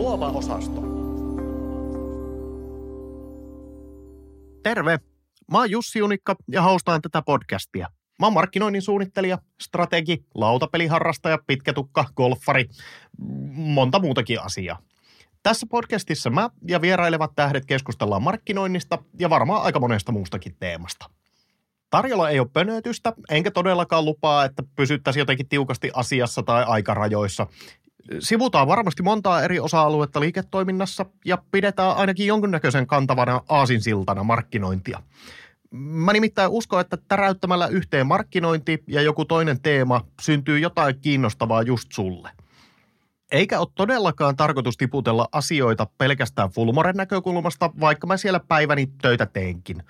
Luova osasto. Terve! Mä oon Jussi Unikka ja hostaan tätä podcastia. Mä oon markkinoinnin suunnittelija, strategi, lautapeliharrastaja, pitkätukka, golfari, monta muutakin asiaa. Tässä podcastissa mä ja vierailevat tähdet keskustellaan markkinoinnista ja varmaan aika monesta muustakin teemasta. Tarjolla ei ole pönötystä, enkä todellakaan lupaa, että pysyttäisiin jotenkin tiukasti asiassa tai aikarajoissa. Sivutaan varmasti montaa eri osa-aluetta liiketoiminnassa ja pidetään ainakin jonkunnäköisen kantavana aasinsiltana markkinointia. Mä nimittäin uskon, että täräyttämällä yhteen markkinointi ja joku toinen teema syntyy jotain kiinnostavaa just sulle. Eikä ole todellakaan tarkoitus tiputella asioita pelkästään Fulmoren näkökulmasta, vaikka mä siellä päiväni töitä teenkin.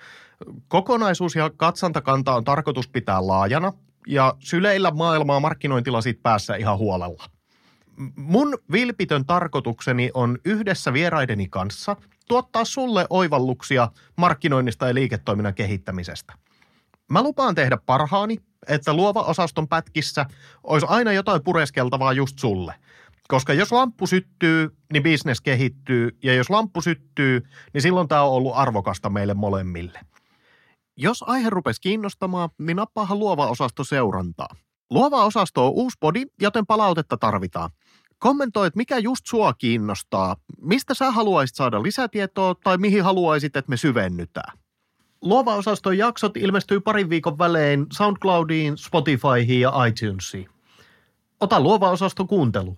Kokonaisuus ja katsantakanta on tarkoitus pitää laajana ja syleillä maailmaa markkinointilasit päässä ihan huolella. Mun vilpitön tarkoitukseni on yhdessä vieraideni kanssa tuottaa sulle oivalluksia markkinoinnista ja liiketoiminnan kehittämisestä. Mä lupaan tehdä parhaani, että luova osaston pätkissä olisi aina jotain pureskeltavaa just sulle – koska jos lamppu syttyy, niin bisnes kehittyy, ja jos lamppu syttyy, niin silloin tämä on ollut arvokasta meille molemmille. Jos aihe rupesi kiinnostamaan, niin nappaahan luova osasto seurantaa. Luova osasto on uusi podi, joten palautetta tarvitaan. Kommentoi, että mikä just sua kiinnostaa, mistä sä haluaisit saada lisätietoa tai mihin haluaisit, että me syvennytään. Luova osaston jaksot ilmestyy parin viikon välein SoundCloudiin, Spotifyhin ja iTunesiin. Ota luova osasto kuuntelu.